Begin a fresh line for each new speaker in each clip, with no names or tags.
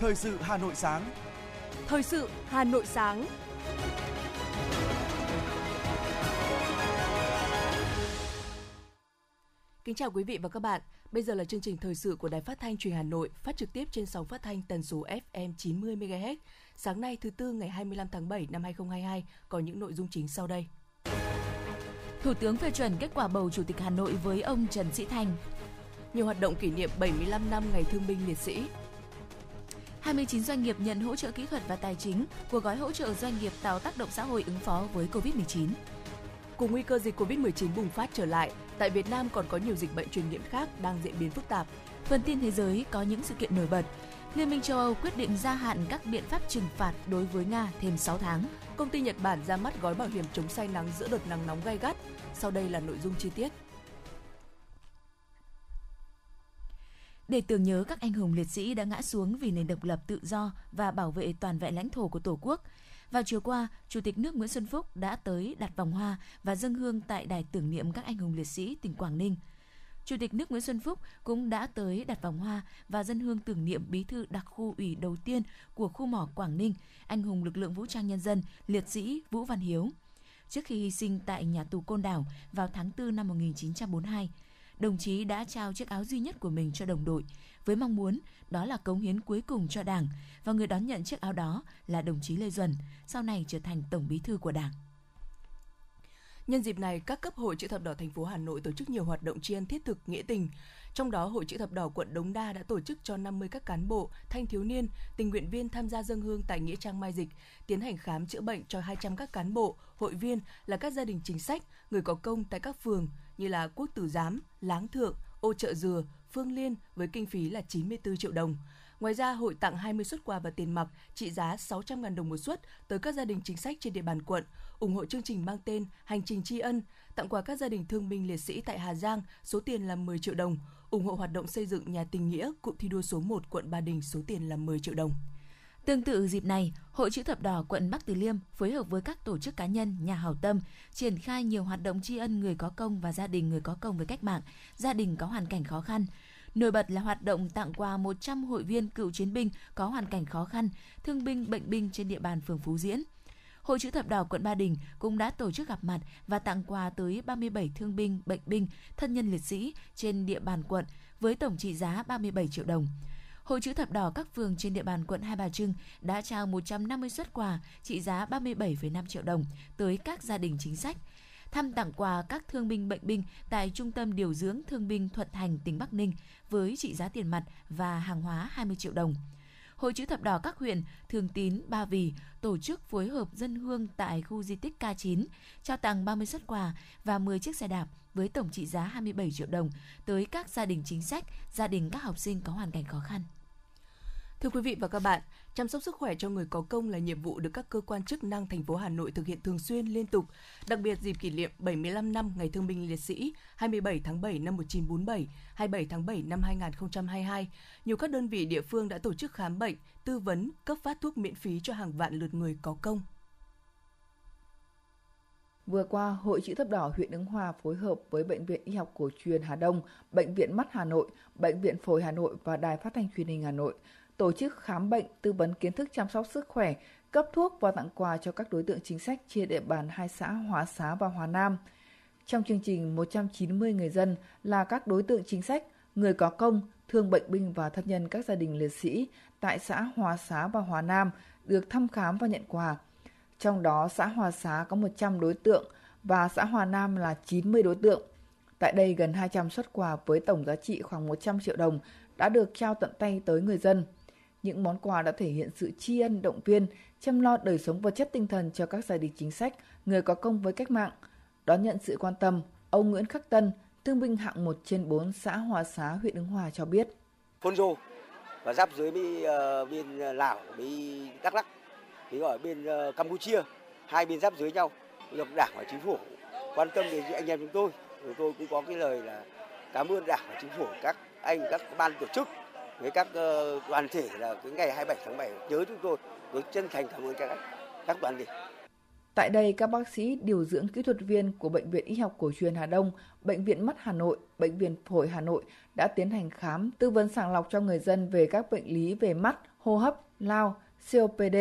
Thời sự Hà Nội sáng.
Thời sự Hà Nội sáng. Kính chào quý vị và các bạn. Bây giờ là chương trình thời sự của Đài Phát thanh Truyền Hà Nội, phát trực tiếp trên sóng phát thanh tần số FM 90 MHz. Sáng nay thứ tư ngày 25 tháng 7 năm 2022 có những nội dung chính sau đây.
Thủ tướng phê chuẩn kết quả bầu Chủ tịch Hà Nội với ông Trần Sĩ Thành.
Nhiều hoạt động kỷ niệm 75 năm ngày thương binh liệt sĩ.
29 doanh nghiệp nhận hỗ trợ kỹ thuật và tài chính của gói hỗ trợ doanh nghiệp tạo tác động xã hội ứng phó với Covid-19.
Cùng nguy cơ dịch Covid-19 bùng phát trở lại, tại Việt Nam còn có nhiều dịch bệnh truyền nhiễm khác đang diễn biến phức tạp.
Phần tin thế giới có những sự kiện nổi bật. Liên minh châu Âu quyết định gia hạn các biện pháp trừng phạt đối với Nga thêm 6 tháng.
Công ty Nhật Bản ra mắt gói bảo hiểm chống say nắng giữa đợt nắng nóng gay gắt. Sau đây là nội dung chi tiết.
Để tưởng nhớ các anh hùng liệt sĩ đã ngã xuống vì nền độc lập tự do và bảo vệ toàn vẹn lãnh thổ của Tổ quốc, vào chiều qua, Chủ tịch nước Nguyễn Xuân Phúc đã tới đặt vòng hoa và dâng hương tại đài tưởng niệm các anh hùng liệt sĩ tỉnh Quảng Ninh. Chủ tịch nước Nguyễn Xuân Phúc cũng đã tới đặt vòng hoa và dân hương tưởng niệm bí thư đặc khu ủy đầu tiên của khu mỏ Quảng Ninh, anh hùng lực lượng vũ trang nhân dân, liệt sĩ Vũ Văn Hiếu. Trước khi hy sinh tại nhà tù Côn Đảo vào tháng 4 năm 1942, đồng chí đã trao chiếc áo duy nhất của mình cho đồng đội với mong muốn đó là cống hiến cuối cùng cho Đảng và người đón nhận chiếc áo đó là đồng chí Lê Duẩn, sau này trở thành tổng bí thư của Đảng.
Nhân dịp này, các cấp hội chữ thập đỏ thành phố Hà Nội tổ chức nhiều hoạt động tri ân thiết thực nghĩa tình. Trong đó, Hội chữ thập đỏ quận Đống Đa đã tổ chức cho 50 các cán bộ, thanh thiếu niên, tình nguyện viên tham gia dân hương tại nghĩa trang Mai Dịch, tiến hành khám chữa bệnh cho 200 các cán bộ, hội viên là các gia đình chính sách, người có công tại các phường như là Quốc Tử Giám, Láng Thượng, Ô Chợ Dừa, Phương Liên với kinh phí là 94 triệu đồng. Ngoài ra, hội tặng 20 xuất quà và tiền mặt trị giá 600.000 đồng một suất tới các gia đình chính sách trên địa bàn quận, ủng hộ chương trình mang tên Hành trình tri ân, tặng quà các gia đình thương binh liệt sĩ tại Hà Giang, số tiền là 10 triệu đồng, ủng hộ hoạt động xây dựng nhà tình nghĩa cụm thi đua số 1 quận Ba Đình số tiền là 10 triệu đồng.
Tương tự dịp này, Hội chữ thập đỏ quận Bắc Từ Liêm phối hợp với các tổ chức cá nhân, nhà hảo tâm triển khai nhiều hoạt động tri ân người có công và gia đình người có công với cách mạng, gia đình có hoàn cảnh khó khăn. Nổi bật là hoạt động tặng quà 100 hội viên cựu chiến binh có hoàn cảnh khó khăn, thương binh, bệnh binh trên địa bàn phường Phú Diễn. Hội chữ thập đỏ quận Ba Đình cũng đã tổ chức gặp mặt và tặng quà tới 37 thương binh, bệnh binh, thân nhân liệt sĩ trên địa bàn quận với tổng trị giá 37 triệu đồng. Hội chữ thập đỏ các phường trên địa bàn quận Hai Bà Trưng đã trao 150 xuất quà trị giá 37,5 triệu đồng tới các gia đình chính sách. Thăm tặng quà các thương binh bệnh binh tại Trung tâm Điều dưỡng Thương binh Thuận Thành, tỉnh Bắc Ninh với trị giá tiền mặt và hàng hóa 20 triệu đồng. Hội chữ thập đỏ các huyện Thường Tín, Ba Vì tổ chức phối hợp dân hương tại khu di tích K9, trao tặng 30 xuất quà và 10 chiếc xe đạp với tổng trị giá 27 triệu đồng tới các gia đình chính sách, gia đình các học sinh có hoàn cảnh khó khăn.
Thưa quý vị và các bạn, chăm sóc sức khỏe cho người có công là nhiệm vụ được các cơ quan chức năng thành phố Hà Nội thực hiện thường xuyên liên tục, đặc biệt dịp kỷ niệm 75 năm Ngày Thương binh Liệt sĩ 27 tháng 7 năm 1947, 27 tháng 7 năm 2022. Nhiều các đơn vị địa phương đã tổ chức khám bệnh, tư vấn, cấp phát thuốc miễn phí cho hàng vạn lượt người có công.
Vừa qua, Hội chữ thập đỏ huyện Ứng Hòa phối hợp với Bệnh viện Y học cổ truyền Hà Đông, Bệnh viện Mắt Hà Nội, Bệnh viện Phổi Hà Nội và Đài Phát thanh Truyền hình Hà Nội tổ chức khám bệnh, tư vấn kiến thức chăm sóc sức khỏe, cấp thuốc và tặng quà cho các đối tượng chính sách trên địa bàn hai xã Hòa Xá và Hòa Nam. Trong chương trình, 190 người dân là các đối tượng chính sách, người có công, thương bệnh binh và thân nhân các gia đình liệt sĩ tại xã Hòa Xá và Hòa Nam được thăm khám và nhận quà. Trong đó, xã Hòa Xá có 100 đối tượng và xã Hòa Nam là 90 đối tượng. Tại đây, gần 200 xuất quà với tổng giá trị khoảng 100 triệu đồng đã được trao tận tay tới người dân. Những món quà đã thể hiện sự tri ân động viên, chăm lo đời sống vật chất tinh thần cho các gia đình chính sách, người có công với cách mạng. Đón nhận sự quan tâm, ông Nguyễn Khắc Tân, thương binh hạng 1 trên 4 xã Hòa Xá, huyện Ứng Hòa cho biết.
Phôn Rô và giáp dưới bên uh, ờ, bên Lào, bên Đắk Lắk, thì ở bên uh, Campuchia, hai bên giáp dưới nhau, được Đảng và Chính phủ quan tâm đến anh em chúng tôi. Chúng tôi cũng có cái lời là cảm ơn Đảng và Chính phủ, các anh, các ban tổ chức với các ờ, đoàn thể là cái ngày 27 tháng 7 nhớ chúng tôi tôi chân thành cảm ơn các các đoàn thể.
Tại đây, các bác sĩ, điều dưỡng kỹ thuật viên của Bệnh viện Y học cổ truyền Hà Đông, Bệnh viện Mắt Hà Nội, Bệnh viện Phổi Hà Nội đã tiến hành khám, tư vấn sàng lọc cho người dân về các bệnh lý về mắt, hô hấp, lao, COPD.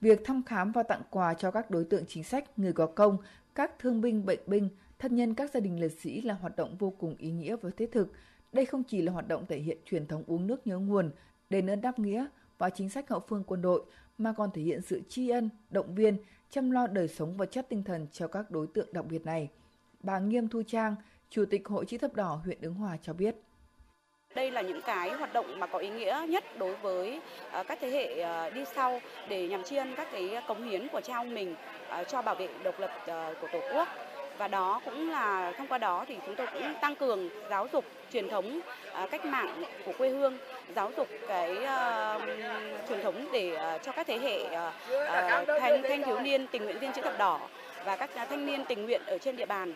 Việc thăm khám và tặng quà cho các đối tượng chính sách, người có công, các thương binh, bệnh binh, thân nhân các gia đình liệt sĩ là hoạt động vô cùng ý nghĩa và thiết thực. Đây không chỉ là hoạt động thể hiện truyền thống uống nước nhớ nguồn, đền ơn đáp nghĩa và chính sách hậu phương quân đội, mà còn thể hiện sự tri ân, động viên, chăm lo đời sống vật chất tinh thần cho các đối tượng đặc biệt này. Bà Nghiêm Thu Trang, Chủ tịch Hội Chữ Thập Đỏ huyện Ứng Hòa cho biết.
Đây là những cái hoạt động mà có ý nghĩa nhất đối với à, các thế hệ à, đi sau để nhằm tri ân các cái cống hiến của cha ông mình à, cho bảo vệ độc lập của Tổ quốc và đó cũng là thông qua đó thì chúng tôi cũng tăng cường giáo dục truyền thống à, cách mạng của quê hương giáo dục cái uh, truyền thống để uh, cho các thế hệ uh, thanh thanh thiếu niên tình nguyện viên chữ thập đỏ và các thanh niên tình nguyện ở trên địa bàn.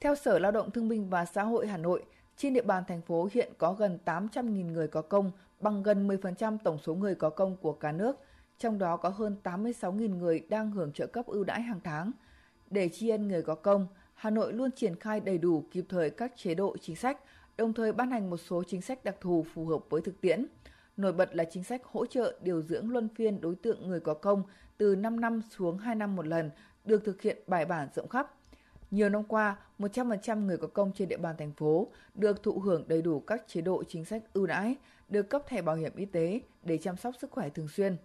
Theo Sở Lao động Thương binh và Xã hội Hà Nội, trên địa bàn thành phố hiện có gần 800.000 người có công, bằng gần 10% tổng số người có công của cả nước, trong đó có hơn 86.000 người đang hưởng trợ cấp ưu đãi hàng tháng. Để tri ân người có công, Hà Nội luôn triển khai đầy đủ kịp thời các chế độ chính sách, đồng thời ban hành một số chính sách đặc thù phù hợp với thực tiễn. Nổi bật là chính sách hỗ trợ điều dưỡng luân phiên đối tượng người có công từ 5 năm xuống 2 năm một lần được thực hiện bài bản rộng khắp. Nhiều năm qua, 100% người có công trên địa bàn thành phố được thụ hưởng đầy đủ các chế độ chính sách ưu đãi, được cấp thẻ bảo hiểm y tế để chăm sóc sức khỏe thường xuyên.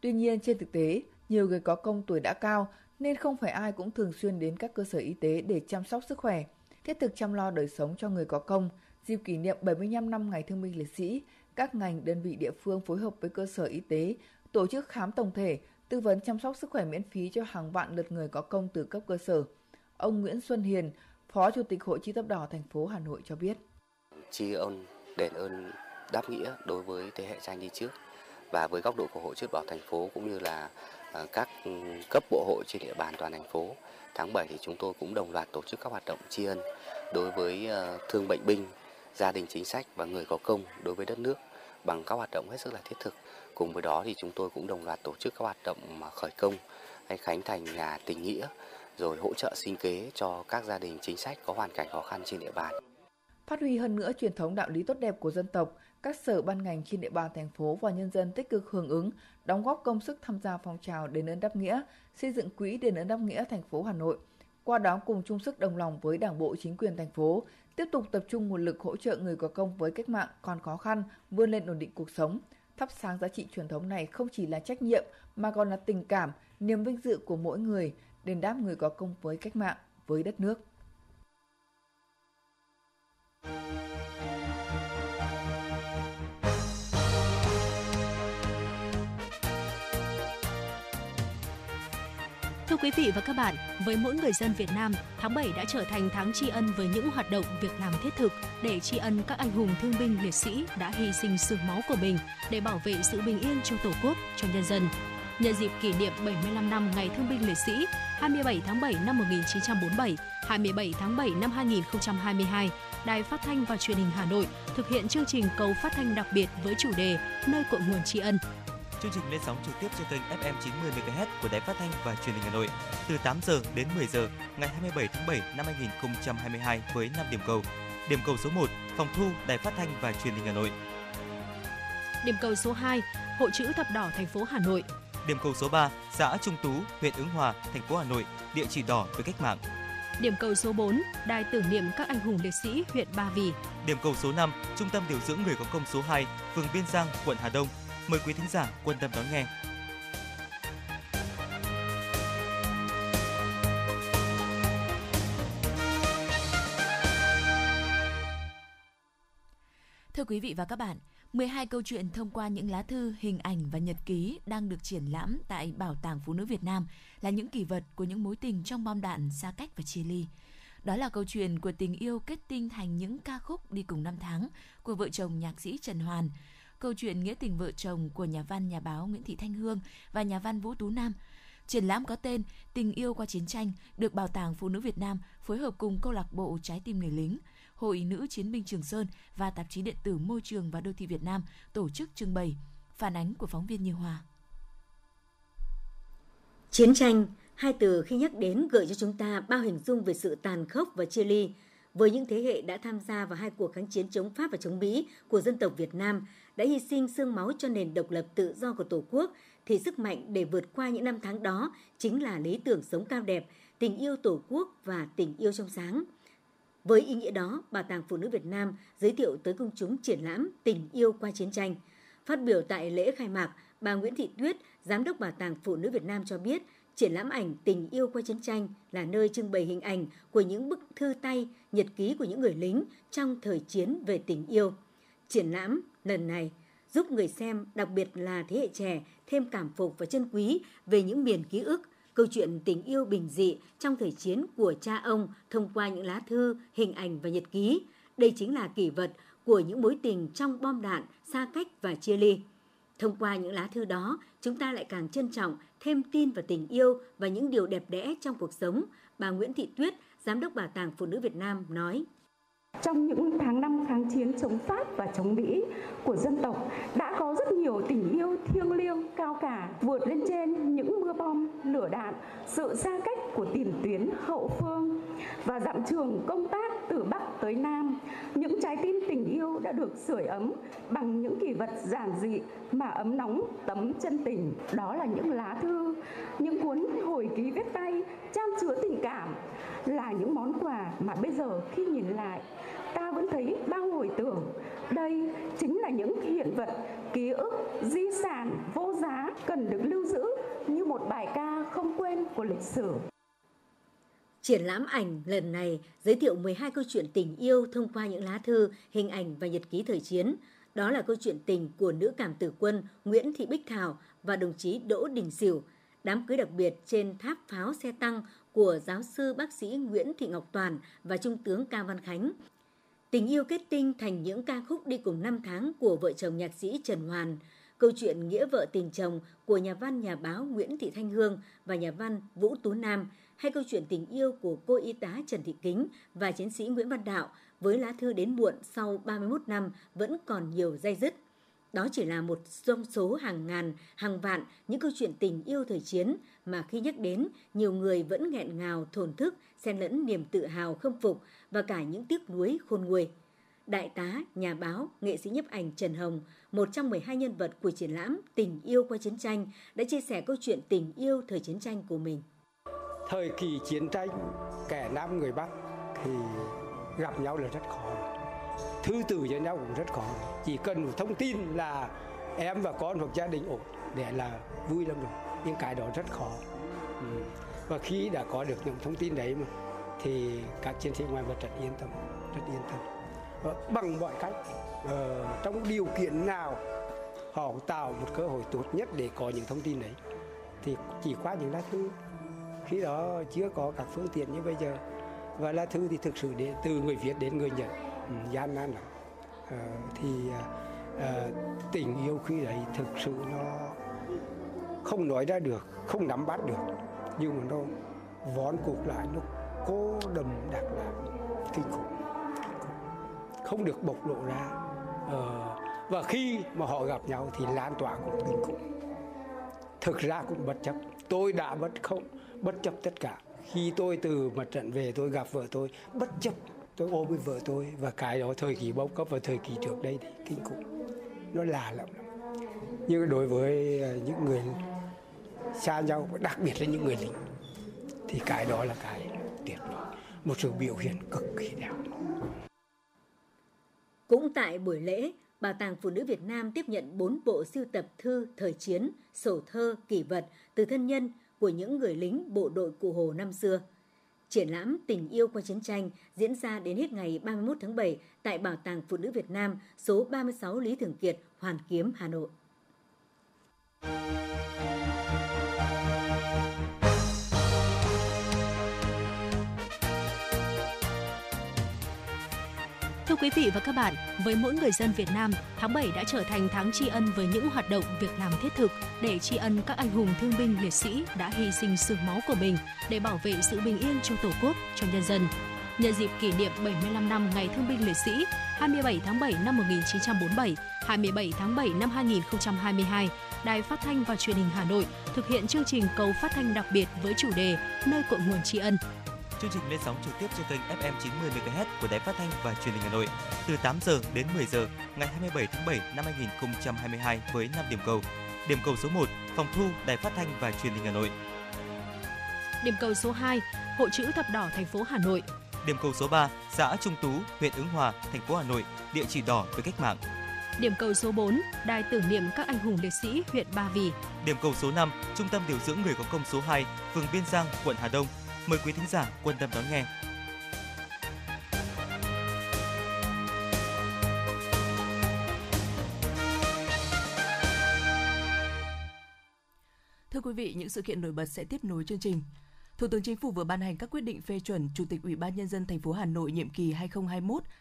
Tuy nhiên, trên thực tế, nhiều người có công tuổi đã cao nên không phải ai cũng thường xuyên đến các cơ sở y tế để chăm sóc sức khỏe, thiết thực chăm lo đời sống cho người có công. Dịp kỷ niệm 75 năm Ngày Thương binh Liệt sĩ, các ngành đơn vị địa phương phối hợp với cơ sở y tế tổ chức khám tổng thể, tư vấn chăm sóc sức khỏe miễn phí cho hàng vạn lượt người có công từ cấp cơ sở. Ông Nguyễn Xuân Hiền, Phó Chủ tịch Hội Chữ thập đỏ thành phố Hà Nội cho biết.
Tri ân đền ơn đáp nghĩa đối với thế hệ cha đi trước và với góc độ của Hội Chữ thập đỏ thành phố cũng như là Ờ, các cấp bộ hội trên địa bàn toàn thành phố. Tháng 7 thì chúng tôi cũng đồng loạt tổ chức các hoạt động tri ân đối với ờ, thương bệnh binh, gia đình chính sách và người có công đối với đất nước bằng các hoạt động hết sức là thiết thực. Cùng với đó thì chúng tôi cũng đồng loạt tổ chức các hoạt động khởi công hay khánh thành nhà tình nghĩa rồi hỗ trợ sinh kế cho các gia đình chính sách có hoàn cảnh khó khăn trên địa bàn.
Phát huy hơn nữa truyền thống đạo lý tốt đẹp của dân tộc, các sở ban ngành trên địa bàn thành phố và nhân dân tích cực hưởng ứng, đóng góp công sức tham gia phong trào đền ơn đáp nghĩa, xây dựng quỹ đền ơn đáp nghĩa thành phố Hà Nội. Qua đó cùng chung sức đồng lòng với Đảng bộ chính quyền thành phố, tiếp tục tập trung nguồn lực hỗ trợ người có công với cách mạng còn khó khăn, vươn lên ổn định cuộc sống. Thắp sáng giá trị truyền thống này không chỉ là trách nhiệm mà còn là tình cảm, niềm vinh dự của mỗi người, đền đáp người có công với cách mạng, với đất nước.
Thưa quý vị và các bạn, với mỗi người dân Việt Nam, tháng 7 đã trở thành tháng tri ân với những hoạt động, việc làm thiết thực để tri ân các anh hùng thương binh liệt sĩ đã hy sinh sương máu của mình để bảo vệ sự bình yên cho Tổ quốc, cho nhân dân. Nhân dịp kỷ niệm 75 năm Ngày Thương binh Liệt sĩ 27 tháng 7 năm 1947, 27 tháng 7 năm 2022, Đài Phát thanh và Truyền hình Hà Nội thực hiện chương trình cầu phát thanh đặc biệt với chủ đề Nơi cội nguồn tri ân
Chương trình lên sóng trực tiếp trên kênh FM 90 MHz của Đài Phát thanh và Truyền hình Hà Nội từ 8 giờ đến 10 giờ ngày 27 tháng 7 năm 2022 với 5 điểm cầu. Điểm cầu số 1, phòng thu Đài Phát thanh và Truyền hình Hà Nội.
Điểm cầu số 2, Hội chữ thập đỏ thành phố Hà Nội.
Điểm cầu số 3, xã Trung Tú, huyện Ứng Hòa, thành phố Hà Nội, địa chỉ đỏ với cách mạng.
Điểm cầu số 4, Đài tưởng niệm các anh hùng liệt sĩ huyện Ba Vì.
Điểm cầu số 5, Trung tâm điều dưỡng người có công số 2, phường Biên Giang, quận Hà Đông. Mời quý thính giả quan tâm đón nghe.
Thưa quý vị và các bạn, 12 câu chuyện thông qua những lá thư, hình ảnh và nhật ký đang được triển lãm tại Bảo tàng Phụ nữ Việt Nam là những kỷ vật của những mối tình trong bom đạn xa cách và chia ly. Đó là câu chuyện của tình yêu kết tinh thành những ca khúc đi cùng năm tháng của vợ chồng nhạc sĩ Trần Hoàn, câu chuyện nghĩa tình vợ chồng của nhà văn nhà báo Nguyễn Thị Thanh Hương và nhà văn Vũ Tú Nam. Triển lãm có tên Tình yêu qua chiến tranh được Bảo tàng Phụ nữ Việt Nam phối hợp cùng câu lạc bộ Trái tim người lính, Hội Nữ Chiến binh Trường Sơn và tạp chí điện tử Môi trường và Đô thị Việt Nam tổ chức trưng bày. Phản ánh của phóng viên Như Hòa.
Chiến tranh Hai từ khi nhắc đến gợi cho chúng ta bao hình dung về sự tàn khốc và chia ly. Với những thế hệ đã tham gia vào hai cuộc kháng chiến chống Pháp và chống Mỹ của dân tộc Việt Nam, đã hy sinh xương máu cho nền độc lập tự do của Tổ quốc, thì sức mạnh để vượt qua những năm tháng đó chính là lý tưởng sống cao đẹp, tình yêu Tổ quốc và tình yêu trong sáng. Với ý nghĩa đó, Bảo tàng Phụ nữ Việt Nam giới thiệu tới công chúng triển lãm Tình yêu qua chiến tranh. Phát biểu tại lễ khai mạc, bà Nguyễn Thị Tuyết, Giám đốc Bảo tàng Phụ nữ Việt Nam cho biết, triển lãm ảnh Tình yêu qua chiến tranh là nơi trưng bày hình ảnh của những bức thư tay, nhật ký của những người lính trong thời chiến về tình yêu. Triển lãm lần này giúp người xem, đặc biệt là thế hệ trẻ, thêm cảm phục và trân quý về những miền ký ức, câu chuyện tình yêu bình dị trong thời chiến của cha ông thông qua những lá thư, hình ảnh và nhật ký. Đây chính là kỷ vật của những mối tình trong bom đạn, xa cách và chia ly. Thông qua những lá thư đó, chúng ta lại càng trân trọng, thêm tin vào tình yêu và những điều đẹp đẽ trong cuộc sống, bà Nguyễn Thị Tuyết, Giám đốc Bảo tàng Phụ nữ Việt Nam nói.
Trong những tháng năm kháng chiến chống Pháp và chống Mỹ của dân tộc đã có rất nhiều tình yêu thiêng liêng cao cả vượt lên trên những mưa bom, lửa đạn, sự xa cách của tiền tuyến hậu phương và dặm trường công tác từ Bắc tới Nam. Những trái tim tình yêu đã được sưởi ấm bằng những kỷ vật giản dị mà ấm nóng tấm chân tình. Đó là những lá thư, những cuốn hồi ký viết tay trang chứa tình cảm là những món quà mà bây giờ khi nhìn lại ta vẫn thấy bao hồi tưởng đây chính là những hiện vật ký ức di sản vô giá cần được lưu giữ như một bài ca không quên của lịch sử
Triển lãm ảnh lần này giới thiệu 12 câu chuyện tình yêu thông qua những lá thư, hình ảnh và nhật ký thời chiến. Đó là câu chuyện tình của nữ cảm tử quân Nguyễn Thị Bích Thảo và đồng chí Đỗ Đình Sửu, đám cưới đặc biệt trên tháp pháo xe tăng của giáo sư bác sĩ Nguyễn Thị Ngọc Toàn và Trung tướng Cao Văn Khánh. Tình yêu kết tinh thành những ca khúc đi cùng năm tháng của vợ chồng nhạc sĩ Trần Hoàn, câu chuyện nghĩa vợ tình chồng của nhà văn nhà báo Nguyễn Thị Thanh Hương và nhà văn Vũ Tú Nam, hay câu chuyện tình yêu của cô y tá Trần Thị Kính và chiến sĩ Nguyễn Văn Đạo với lá thư đến muộn sau 31 năm vẫn còn nhiều dây dứt. Đó chỉ là một trong số hàng ngàn, hàng vạn những câu chuyện tình yêu thời chiến mà khi nhắc đến, nhiều người vẫn nghẹn ngào, thổn thức, xen lẫn niềm tự hào khâm phục và cả những tiếc nuối khôn nguôi. Đại tá, nhà báo, nghệ sĩ nhiếp ảnh Trần Hồng, một trong 12 nhân vật của triển lãm Tình yêu qua chiến tranh, đã chia sẻ câu chuyện tình yêu thời chiến tranh của mình.
Thời kỳ chiến tranh, kẻ Nam người Bắc thì gặp nhau là rất khó. Thư từ cho nhau cũng rất khó. Chỉ cần một thông tin là em và con hoặc gia đình ổn để là vui lắm rồi. Nhưng cái đó rất khó. Ừ. Và khi đã có được những thông tin đấy mà thì các chiến sĩ ngoài mặt trận yên tâm, rất yên tâm. Và bằng mọi cách, ờ, trong điều kiện nào họ tạo một cơ hội tốt nhất để có những thông tin đấy thì chỉ qua những lá thư khi đó chưa có các phương tiện như bây giờ. Và lá thư thì thực sự để từ người viết đến người nhận ừ, gian nan lắm. À, thì à, tình yêu khi đấy thực sự nó không nói ra được không nắm bắt được. Nhưng mà nó vón cuộc lại nó cố đầm đặc lại kinh khủng không được bộc lộ ra à, và khi mà họ gặp nhau thì lan tỏa cũng kinh khủng. Thực ra cũng bất chấp tôi đã bất không bất chấp tất cả. Khi tôi từ mặt trận về tôi gặp vợ tôi bất chấp tôi ôm với vợ tôi và cái đó thời kỳ bao cấp và thời kỳ trước đây thì kinh khủng. Nó là lắm. Nhưng đối với ờ, những người xa nhau đặc biệt là những người lính thì cái đó là cái tuyệt vời. Một sự biểu hiện cực kỳ đẹp.
Cũng tại buổi lễ Bảo tàng Phụ nữ Việt Nam tiếp nhận 4 bộ siêu tập thư thời chiến, sổ thơ, kỷ vật từ thân nhân của những người lính bộ đội cụ Hồ năm xưa. Triển lãm Tình yêu qua chiến tranh diễn ra đến hết ngày 31 tháng 7 tại Bảo tàng Phụ nữ Việt Nam số 36 Lý Thường Kiệt, Hoàn Kiếm, Hà Nội.
Quý vị và các bạn, với mỗi người dân Việt Nam, tháng 7 đã trở thành tháng tri ân với những hoạt động, việc làm thiết thực để tri ân các anh hùng thương binh liệt sĩ đã hy sinh sương máu của mình để bảo vệ sự bình yên cho Tổ quốc, cho nhân dân. nhân dịp kỷ niệm 75 năm Ngày Thương binh Liệt sĩ 27 tháng 7 năm 1947, 27 tháng 7 năm 2022, Đài Phát thanh và Truyền hình Hà Nội thực hiện chương trình cầu phát thanh đặc biệt với chủ đề Nơi cội nguồn tri ân.
Chương trình lên sóng trực tiếp trên kênh FM 90 MHz của Đài Phát thanh và Truyền hình Hà Nội từ 8 giờ đến 10 giờ ngày 27 tháng 7 năm 2022 với 5 điểm cầu. Điểm cầu số 1, phòng thu Đài Phát thanh và Truyền hình Hà Nội.
Điểm cầu số 2, Hội chữ thập đỏ thành phố Hà Nội.
Điểm cầu số 3, xã Trung Tú, huyện Ứng Hòa, thành phố Hà Nội, địa chỉ đỏ với cách mạng.
Điểm cầu số 4, Đài tưởng niệm các anh hùng liệt sĩ huyện Ba Vì.
Điểm cầu số 5, Trung tâm điều dưỡng người có công số 2, phường Biên Giang, quận Hà Đông. Mời quý thính giả quan tâm đón nghe.
Thưa quý vị, những sự kiện nổi bật sẽ tiếp nối chương trình. Thủ tướng Chính phủ vừa ban hành các quyết định phê chuẩn Chủ tịch Ủy ban nhân dân thành phố Hà Nội nhiệm kỳ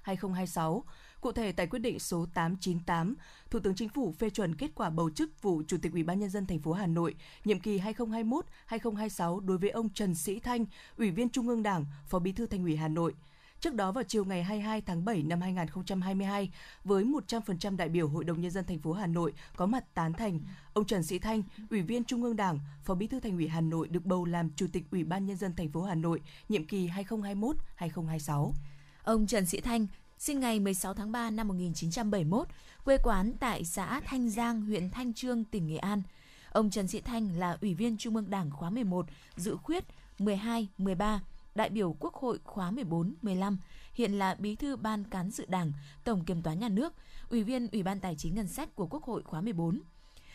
2021-2026. Cụ thể tại quyết định số 898, Thủ tướng Chính phủ phê chuẩn kết quả bầu chức vụ Chủ tịch Ủy ban nhân dân thành phố Hà Nội nhiệm kỳ 2021-2026 đối với ông Trần Sĩ Thanh, Ủy viên Trung ương Đảng, Phó Bí thư Thành ủy Hà Nội. Trước đó vào chiều ngày 22 tháng 7 năm 2022, với 100% đại biểu Hội đồng nhân dân thành phố Hà Nội có mặt tán thành, ông Trần Sĩ Thanh, Ủy viên Trung ương Đảng, Phó Bí thư Thành ủy Hà Nội được bầu làm Chủ tịch Ủy ban nhân dân thành phố Hà Nội nhiệm kỳ 2021-2026.
Ông Trần Sĩ Thanh sinh ngày 16 tháng 3 năm 1971, quê quán tại xã Thanh Giang, huyện Thanh Trương, tỉnh Nghệ An. Ông Trần Sĩ Thanh là Ủy viên Trung ương Đảng khóa 11, dự khuyết 12, 13, đại biểu Quốc hội khóa 14, 15, hiện là Bí thư Ban Cán sự Đảng, Tổng Kiểm toán Nhà nước, Ủy viên Ủy ban Tài chính Ngân sách của Quốc hội khóa 14.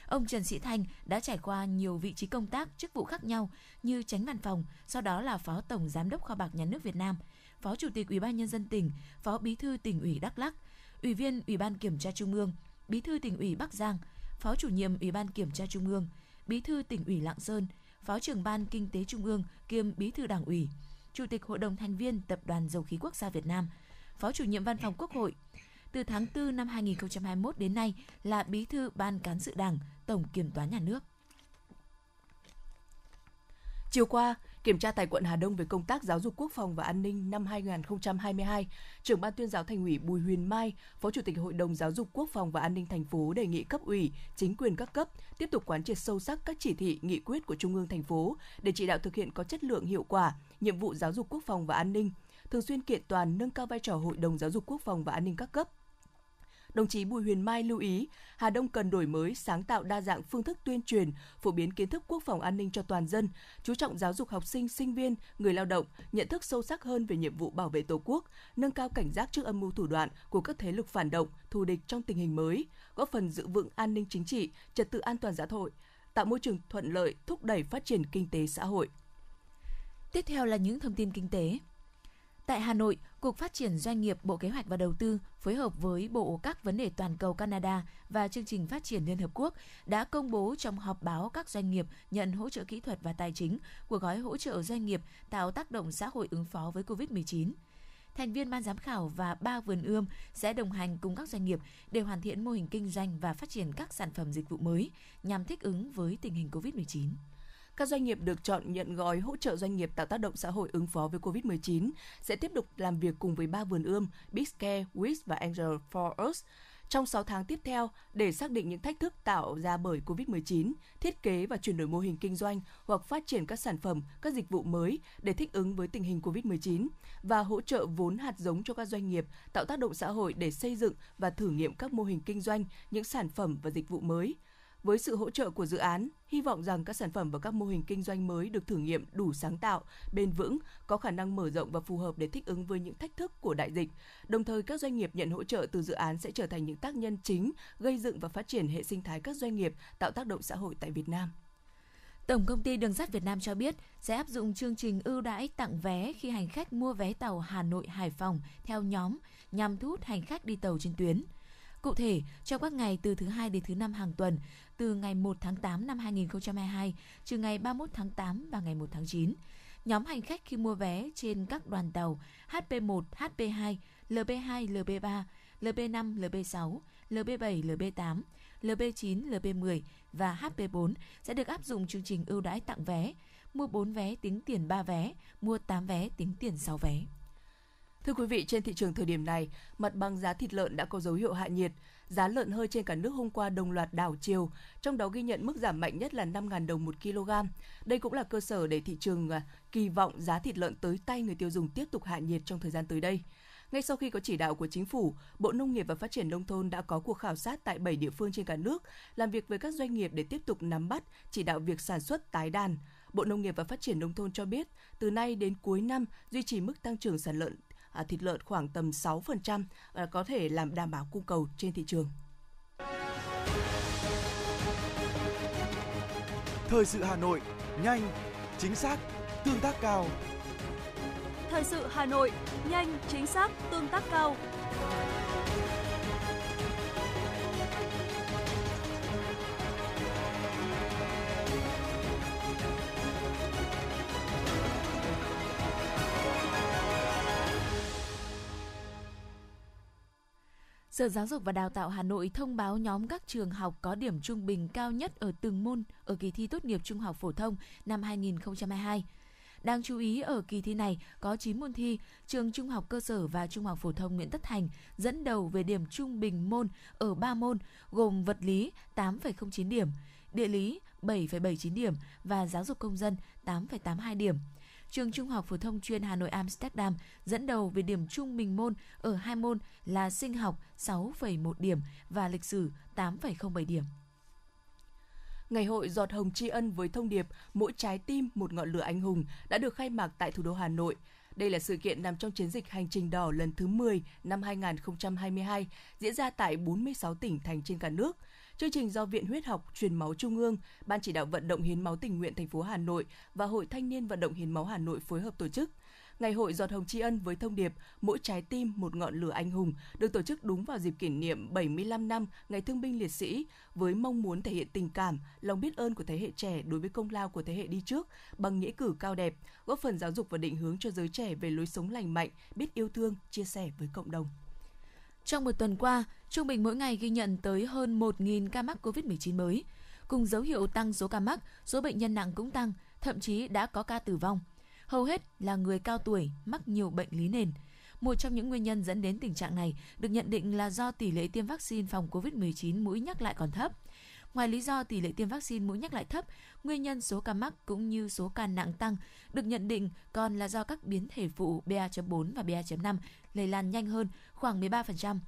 Ông Trần Sĩ Thanh đã trải qua nhiều vị trí công tác, chức vụ khác nhau như tránh văn phòng, sau đó là Phó Tổng Giám đốc Kho bạc Nhà nước Việt Nam, Phó Chủ tịch Ủy ban Nhân dân tỉnh, Phó Bí thư tỉnh ủy Đắk Lắc, Ủy viên Ủy ban Kiểm tra Trung ương, Bí thư tỉnh ủy Bắc Giang, Phó Chủ nhiệm Ủy ban Kiểm tra Trung ương, Bí thư tỉnh ủy Lạng Sơn, Phó trưởng Ban Kinh tế Trung ương kiêm Bí thư Đảng ủy, Chủ tịch Hội đồng thành viên Tập đoàn Dầu khí Quốc gia Việt Nam, Phó chủ nhiệm Văn phòng Quốc hội. Từ tháng 4 năm 2021 đến nay là Bí thư Ban Cán sự Đảng, Tổng Kiểm toán Nhà nước.
Chiều qua, kiểm tra tại quận Hà Đông về công tác giáo dục quốc phòng và an ninh năm 2022, trưởng ban tuyên giáo thành ủy Bùi Huyền Mai, Phó Chủ tịch Hội đồng Giáo dục Quốc phòng và An ninh thành phố đề nghị cấp ủy, chính quyền các cấp tiếp tục quán triệt sâu sắc các chỉ thị, nghị quyết của Trung ương thành phố để chỉ đạo thực hiện có chất lượng hiệu quả nhiệm vụ giáo dục quốc phòng và an ninh, thường xuyên kiện toàn nâng cao vai trò Hội đồng Giáo dục Quốc phòng và An ninh các cấp, đồng chí Bùi Huyền Mai lưu ý, Hà Đông cần đổi mới, sáng tạo đa dạng phương thức tuyên truyền, phổ biến kiến thức quốc phòng an ninh cho toàn dân, chú trọng giáo dục học sinh, sinh viên, người lao động, nhận thức sâu sắc hơn về nhiệm vụ bảo vệ Tổ quốc, nâng cao cảnh giác trước âm mưu thủ đoạn của các thế lực phản động, thù địch trong tình hình mới, góp phần giữ vững an ninh chính trị, trật tự an toàn xã hội, tạo môi trường thuận lợi thúc đẩy phát triển kinh tế xã hội.
Tiếp theo là những thông tin kinh tế. Tại Hà Nội, Cục Phát triển Doanh nghiệp Bộ Kế hoạch và Đầu tư phối hợp với Bộ các vấn đề toàn cầu Canada và Chương trình Phát triển Liên Hợp Quốc đã công bố trong họp báo các doanh nghiệp nhận hỗ trợ kỹ thuật và tài chính của gói hỗ trợ doanh nghiệp tạo tác động xã hội ứng phó với COVID-19. Thành viên ban giám khảo và ba vườn ươm sẽ đồng hành cùng các doanh nghiệp để hoàn thiện mô hình kinh doanh và phát triển các sản phẩm dịch vụ mới nhằm thích ứng với tình hình COVID-19
các doanh nghiệp được chọn nhận gói hỗ trợ doanh nghiệp tạo tác động xã hội ứng phó với COVID-19 sẽ tiếp tục làm việc cùng với ba vườn ươm Bigcare, Wish và Angel for Us trong 6 tháng tiếp theo để xác định những thách thức tạo ra bởi COVID-19, thiết kế và chuyển đổi mô hình kinh doanh hoặc phát triển các sản phẩm, các dịch vụ mới để thích ứng với tình hình COVID-19 và hỗ trợ vốn hạt giống cho các doanh nghiệp tạo tác động xã hội để xây dựng và thử nghiệm các mô hình kinh doanh, những sản phẩm và dịch vụ mới – với sự hỗ trợ của dự án, hy vọng rằng các sản phẩm và các mô hình kinh doanh mới được thử nghiệm đủ sáng tạo, bền vững, có khả năng mở rộng và phù hợp để thích ứng với những thách thức của đại dịch. Đồng thời, các doanh nghiệp nhận hỗ trợ từ dự án sẽ trở thành những tác nhân chính gây dựng và phát triển hệ sinh thái các doanh nghiệp tạo tác động xã hội tại Việt Nam.
Tổng công ty Đường sắt Việt Nam cho biết sẽ áp dụng chương trình ưu đãi tặng vé khi hành khách mua vé tàu Hà Nội Hải Phòng theo nhóm nhằm thu hút hành khách đi tàu trên tuyến. Cụ thể, trong các ngày từ thứ hai đến thứ năm hàng tuần, từ ngày 1 tháng 8 năm 2022 trừ ngày 31 tháng 8 và ngày 1 tháng 9. Nhóm hành khách khi mua vé trên các đoàn tàu HP1, HP2, LB2, LB3, LB5, LB6, LB7, LB8, LB9, LB10 và HP4 sẽ được áp dụng chương trình ưu đãi tặng vé, mua 4 vé tính tiền 3 vé, mua 8 vé tính tiền 6 vé.
Thưa quý vị, trên thị trường thời điểm này, mặt bằng giá thịt lợn đã có dấu hiệu hạ nhiệt. Giá lợn hơi trên cả nước hôm qua đồng loạt đảo chiều, trong đó ghi nhận mức giảm mạnh nhất là 5.000 đồng một kg. Đây cũng là cơ sở để thị trường à, kỳ vọng giá thịt lợn tới tay người tiêu dùng tiếp tục hạ nhiệt trong thời gian tới đây. Ngay sau khi có chỉ đạo của chính phủ, Bộ Nông nghiệp và Phát triển Nông thôn đã có cuộc khảo sát tại 7 địa phương trên cả nước, làm việc với các doanh nghiệp để tiếp tục nắm bắt, chỉ đạo việc sản xuất tái đàn. Bộ Nông nghiệp và Phát triển Nông thôn cho biết, từ nay đến cuối năm duy trì mức tăng trưởng sản lợn thịt lợn khoảng tầm 6% à, có thể làm đảm bảo cung cầu trên thị trường.
Thời sự Hà Nội, nhanh, chính xác, tương tác cao.
Thời sự Hà Nội, nhanh, chính xác, tương tác cao.
Sở Giáo dục và Đào tạo Hà Nội thông báo nhóm các trường học có điểm trung bình cao nhất ở từng môn ở kỳ thi tốt nghiệp trung học phổ thông năm 2022. Đáng chú ý ở kỳ thi này có 9 môn thi, trường trung học cơ sở và trung học phổ thông Nguyễn Tất Thành dẫn đầu về điểm trung bình môn ở 3 môn gồm vật lý 8,09 điểm, địa lý 7,79 điểm và giáo dục công dân 8,82 điểm trường Trung học phổ thông chuyên Hà Nội Amsterdam dẫn đầu về điểm trung bình môn ở hai môn là sinh học 6,1 điểm và lịch sử 8,07 điểm.
Ngày hội giọt hồng tri ân với thông điệp mỗi trái tim một ngọn lửa anh hùng đã được khai mạc tại thủ đô Hà Nội. Đây là sự kiện nằm trong chiến dịch Hành trình đỏ lần thứ 10 năm 2022 diễn ra tại 46 tỉnh thành trên cả nước – Chương trình do Viện Huyết học Truyền máu Trung ương, Ban chỉ đạo vận động hiến máu tình nguyện thành phố Hà Nội và Hội Thanh niên vận động hiến máu Hà Nội phối hợp tổ chức. Ngày hội giọt hồng tri ân với thông điệp Mỗi trái tim một ngọn lửa anh hùng được tổ chức đúng vào dịp kỷ niệm 75 năm Ngày Thương binh Liệt sĩ với mong muốn thể hiện tình cảm, lòng biết ơn của thế hệ trẻ đối với công lao của thế hệ đi trước bằng nghĩa cử cao đẹp, góp phần giáo dục và định hướng cho giới trẻ về lối sống lành mạnh, biết yêu thương, chia sẻ với cộng đồng.
Trong một tuần qua, trung bình mỗi ngày ghi nhận tới hơn 1.000 ca mắc COVID-19 mới. Cùng dấu hiệu tăng số ca mắc, số bệnh nhân nặng cũng tăng, thậm chí đã có ca tử vong. Hầu hết là người cao tuổi mắc nhiều bệnh lý nền. Một trong những nguyên nhân dẫn đến tình trạng này được nhận định là do tỷ lệ tiêm vaccine phòng COVID-19 mũi nhắc lại còn thấp. Ngoài lý do tỷ lệ tiêm vaccine mũi nhắc lại thấp, nguyên nhân số ca mắc cũng như số ca nặng tăng được nhận định còn là do các biến thể phụ BA.4 và BA.5 lây lan nhanh hơn khoảng 13%.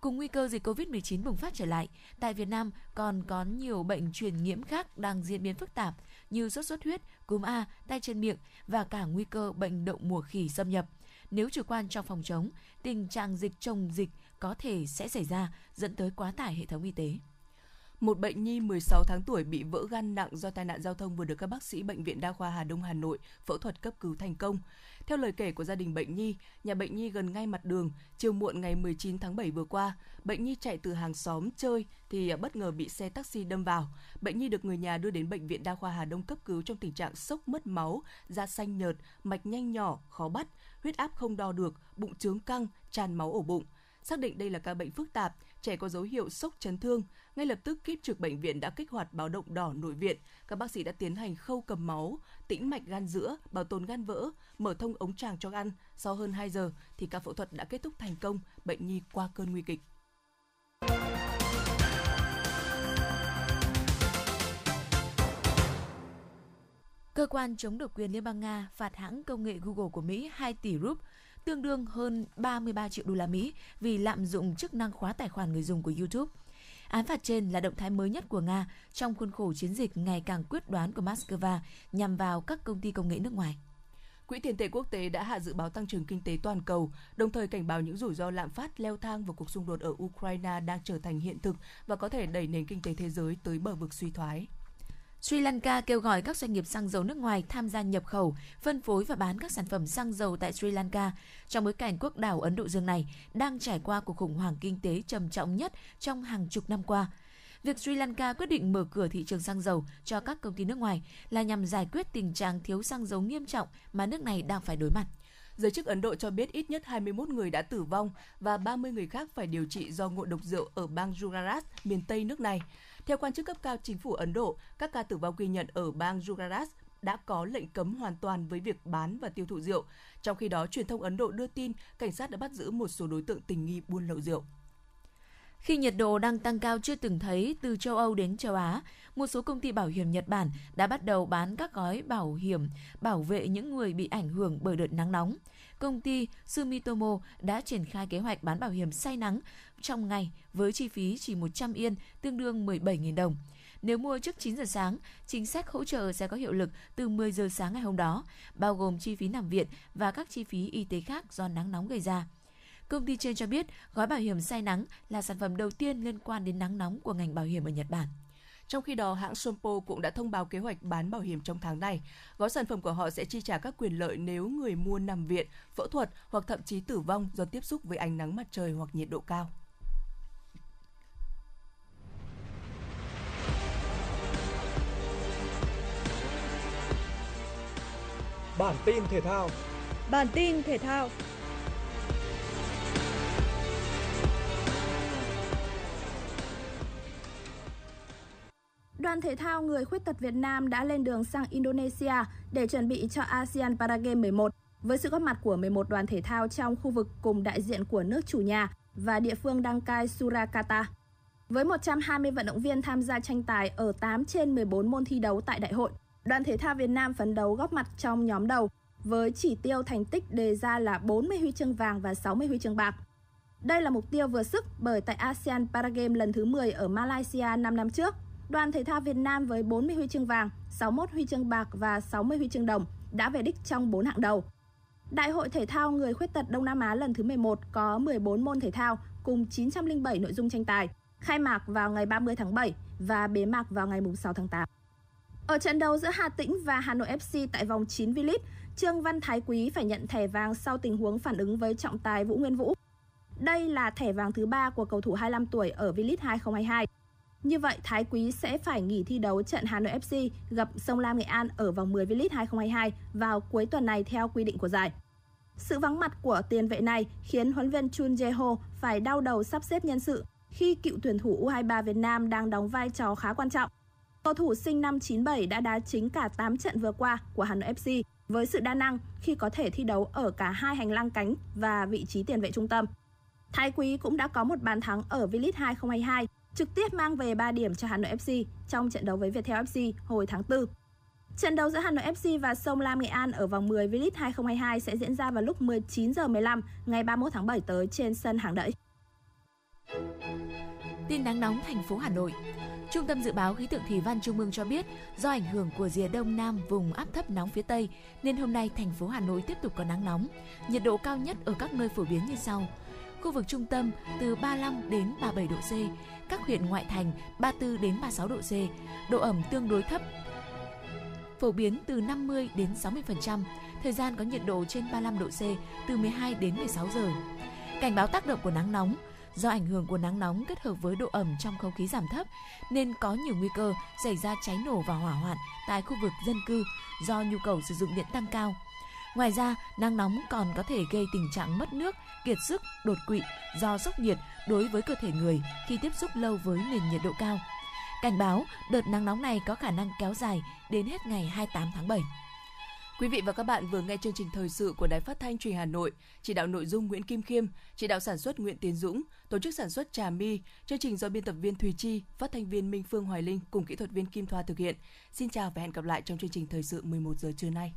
Cùng nguy cơ dịch COVID-19 bùng phát trở lại, tại Việt Nam còn có nhiều bệnh truyền nhiễm khác đang diễn biến phức tạp như sốt xuất huyết, cúm A, tay chân miệng và cả nguy cơ bệnh đậu mùa khỉ xâm nhập. Nếu chủ quan trong phòng chống, tình trạng dịch chồng dịch có thể sẽ xảy ra dẫn tới quá tải hệ thống y tế.
Một bệnh nhi 16 tháng tuổi bị vỡ gan nặng do tai nạn giao thông vừa được các bác sĩ bệnh viện đa khoa Hà Đông Hà Nội phẫu thuật cấp cứu thành công. Theo lời kể của gia đình bệnh nhi, nhà bệnh nhi gần ngay mặt đường, chiều muộn ngày 19 tháng 7 vừa qua, bệnh nhi chạy từ hàng xóm chơi thì bất ngờ bị xe taxi đâm vào. Bệnh nhi được người nhà đưa đến bệnh viện đa khoa Hà Đông cấp cứu trong tình trạng sốc mất máu, da xanh nhợt, mạch nhanh nhỏ, khó bắt, huyết áp không đo được, bụng trướng căng, tràn máu ổ bụng. Xác định đây là ca bệnh phức tạp, trẻ có dấu hiệu sốc chấn thương. Ngay lập tức kíp trực bệnh viện đã kích hoạt báo động đỏ nội viện. Các bác sĩ đã tiến hành khâu cầm máu, tĩnh mạch gan giữa, bảo tồn gan vỡ, mở thông ống tràng cho gan. Sau hơn 2 giờ thì ca phẫu thuật đã kết thúc thành công, bệnh nhi qua cơn nguy kịch.
Cơ quan chống độc quyền Liên bang Nga phạt hãng công nghệ Google của Mỹ 2 tỷ rúp tương đương hơn 33 triệu đô la Mỹ vì lạm dụng chức năng khóa tài khoản người dùng của YouTube. Án phạt trên là động thái mới nhất của Nga trong khuôn khổ chiến dịch ngày càng quyết đoán của Moscow nhằm vào các công ty công nghệ nước ngoài.
Quỹ tiền tệ quốc tế đã hạ dự báo tăng trưởng kinh tế toàn cầu, đồng thời cảnh báo những rủi ro lạm phát leo thang và cuộc xung đột ở Ukraine đang trở thành hiện thực và có thể đẩy nền kinh tế thế giới tới bờ vực suy thoái.
Sri Lanka kêu gọi các doanh nghiệp xăng dầu nước ngoài tham gia nhập khẩu, phân phối và bán các sản phẩm xăng dầu tại Sri Lanka trong bối cảnh quốc đảo Ấn Độ Dương này đang trải qua cuộc khủng hoảng kinh tế trầm trọng nhất trong hàng chục năm qua. Việc Sri Lanka quyết định mở cửa thị trường xăng dầu cho các công ty nước ngoài là nhằm giải quyết tình trạng thiếu xăng dầu nghiêm trọng mà nước này đang phải đối mặt.
Giới chức Ấn Độ cho biết ít nhất 21 người đã tử vong và 30 người khác phải điều trị do ngộ độc rượu ở bang Gujarat, miền Tây nước này. Theo quan chức cấp cao chính phủ Ấn Độ, các ca tử vong ghi nhận ở bang Gujarat đã có lệnh cấm hoàn toàn với việc bán và tiêu thụ rượu. Trong khi đó, truyền thông Ấn Độ đưa tin cảnh sát đã bắt giữ một số đối tượng tình nghi buôn lậu rượu.
Khi nhiệt độ đang tăng cao chưa từng thấy từ châu Âu đến châu Á, một số công ty bảo hiểm Nhật Bản đã bắt đầu bán các gói bảo hiểm bảo vệ những người bị ảnh hưởng bởi đợt nắng nóng. Công ty Sumitomo đã triển khai kế hoạch bán bảo hiểm say nắng trong ngày với chi phí chỉ 100 yên, tương đương 17.000 đồng. Nếu mua trước 9 giờ sáng, chính sách hỗ trợ sẽ có hiệu lực từ 10 giờ sáng ngày hôm đó, bao gồm chi phí nằm viện và các chi phí y tế khác do nắng nóng gây ra. Công ty trên cho biết gói bảo hiểm say nắng là sản phẩm đầu tiên liên quan đến nắng nóng của ngành bảo hiểm ở Nhật Bản.
Trong khi đó, hãng Sompo cũng đã thông báo kế hoạch bán bảo hiểm trong tháng này. Gói sản phẩm của họ sẽ chi trả các quyền lợi nếu người mua nằm viện, phẫu thuật hoặc thậm chí tử vong do tiếp xúc với ánh nắng mặt trời hoặc nhiệt độ cao.
Bản tin thể thao
Bản tin thể thao Đoàn thể thao người khuyết tật Việt Nam đã lên đường sang Indonesia để chuẩn bị cho ASEAN Paragame 11 với sự góp mặt của 11 đoàn thể thao trong khu vực cùng đại diện của nước chủ nhà và địa phương đăng cai Surakarta. Với 120 vận động viên tham gia tranh tài ở 8 trên 14 môn thi đấu tại đại hội, đoàn thể thao Việt Nam phấn đấu góp mặt trong nhóm đầu với chỉ tiêu thành tích đề ra là 40 huy chương vàng và 60 huy chương bạc. Đây là mục tiêu vừa sức bởi tại ASEAN Paragame lần thứ 10 ở Malaysia 5 năm trước, đoàn thể thao Việt Nam với 40 huy chương vàng, 61 huy chương bạc và 60 huy chương đồng đã về đích trong 4 hạng đầu. Đại hội thể thao người khuyết tật Đông Nam Á lần thứ 11 có 14 môn thể thao cùng 907 nội dung tranh tài, khai mạc vào ngày 30 tháng 7 và bế mạc vào ngày 6 tháng 8. Ở trận đấu giữa Hà Tĩnh và Hà Nội FC tại vòng 9 V-League, Trương Văn Thái Quý phải nhận thẻ vàng sau tình huống phản ứng với trọng tài Vũ Nguyên Vũ. Đây là thẻ vàng thứ ba của cầu thủ 25 tuổi ở V-League 2022. Như vậy, Thái Quý sẽ phải nghỉ thi đấu trận Hà Nội FC gặp Sông Lam Nghệ An ở vòng 10 V-League 2022 vào cuối tuần này theo quy định của giải. Sự vắng mặt của tiền vệ này khiến huấn viên Chun Jae-ho phải đau đầu sắp xếp nhân sự khi cựu tuyển thủ U23 Việt Nam đang đóng vai trò khá quan trọng. Cầu thủ sinh năm 97 đã đá chính cả 8 trận vừa qua của Hà Nội FC với sự đa năng khi có thể thi đấu ở cả hai hành lang cánh và vị trí tiền vệ trung tâm. Thái Quý cũng đã có một bàn thắng ở V-League 2022, trực tiếp mang về 3 điểm cho Hà Nội FC trong trận đấu với Viettel FC hồi tháng 4. Trận đấu giữa Hà Nội FC và Sông Lam Nghệ An ở vòng 10 V-League 2022 sẽ diễn ra vào lúc 19 giờ 15 ngày 31 tháng 7 tới trên sân Hàng Đẫy.
Tin nắng nóng thành phố Hà Nội. Trung tâm Dự báo Khí tượng Thủy văn Trung ương cho biết, do ảnh hưởng của rìa đông nam vùng áp thấp nóng phía Tây, nên hôm nay thành phố Hà Nội tiếp tục có nắng nóng. Nhiệt độ cao nhất ở các nơi phổ biến như sau. Khu vực trung tâm từ 35 đến 37 độ C, các huyện ngoại thành 34 đến 36 độ C, độ ẩm tương đối thấp, phổ biến từ 50 đến 60%, thời gian có nhiệt độ trên 35 độ C từ 12 đến 16 giờ. Cảnh báo tác động của nắng nóng, Do ảnh hưởng của nắng nóng kết hợp với độ ẩm trong không khí giảm thấp nên có nhiều nguy cơ xảy ra cháy nổ và hỏa hoạn tại khu vực dân cư do nhu cầu sử dụng điện tăng cao. Ngoài ra, nắng nóng còn có thể gây tình trạng mất nước, kiệt sức, đột quỵ do sốc nhiệt đối với cơ thể người khi tiếp xúc lâu với nền nhiệt độ cao. Cảnh báo, đợt nắng nóng này có khả năng kéo dài đến hết ngày 28 tháng 7.
Quý vị và các bạn vừa nghe chương trình thời sự của Đài Phát thanh Truyền Hà Nội, chỉ đạo nội dung Nguyễn Kim Khiêm, chỉ đạo sản xuất Nguyễn Tiến Dũng, tổ chức sản xuất Trà Mi, chương trình do biên tập viên Thùy Chi, phát thanh viên Minh Phương Hoài Linh cùng kỹ thuật viên Kim Thoa thực hiện. Xin chào và hẹn gặp lại trong chương trình thời sự 11 giờ trưa nay.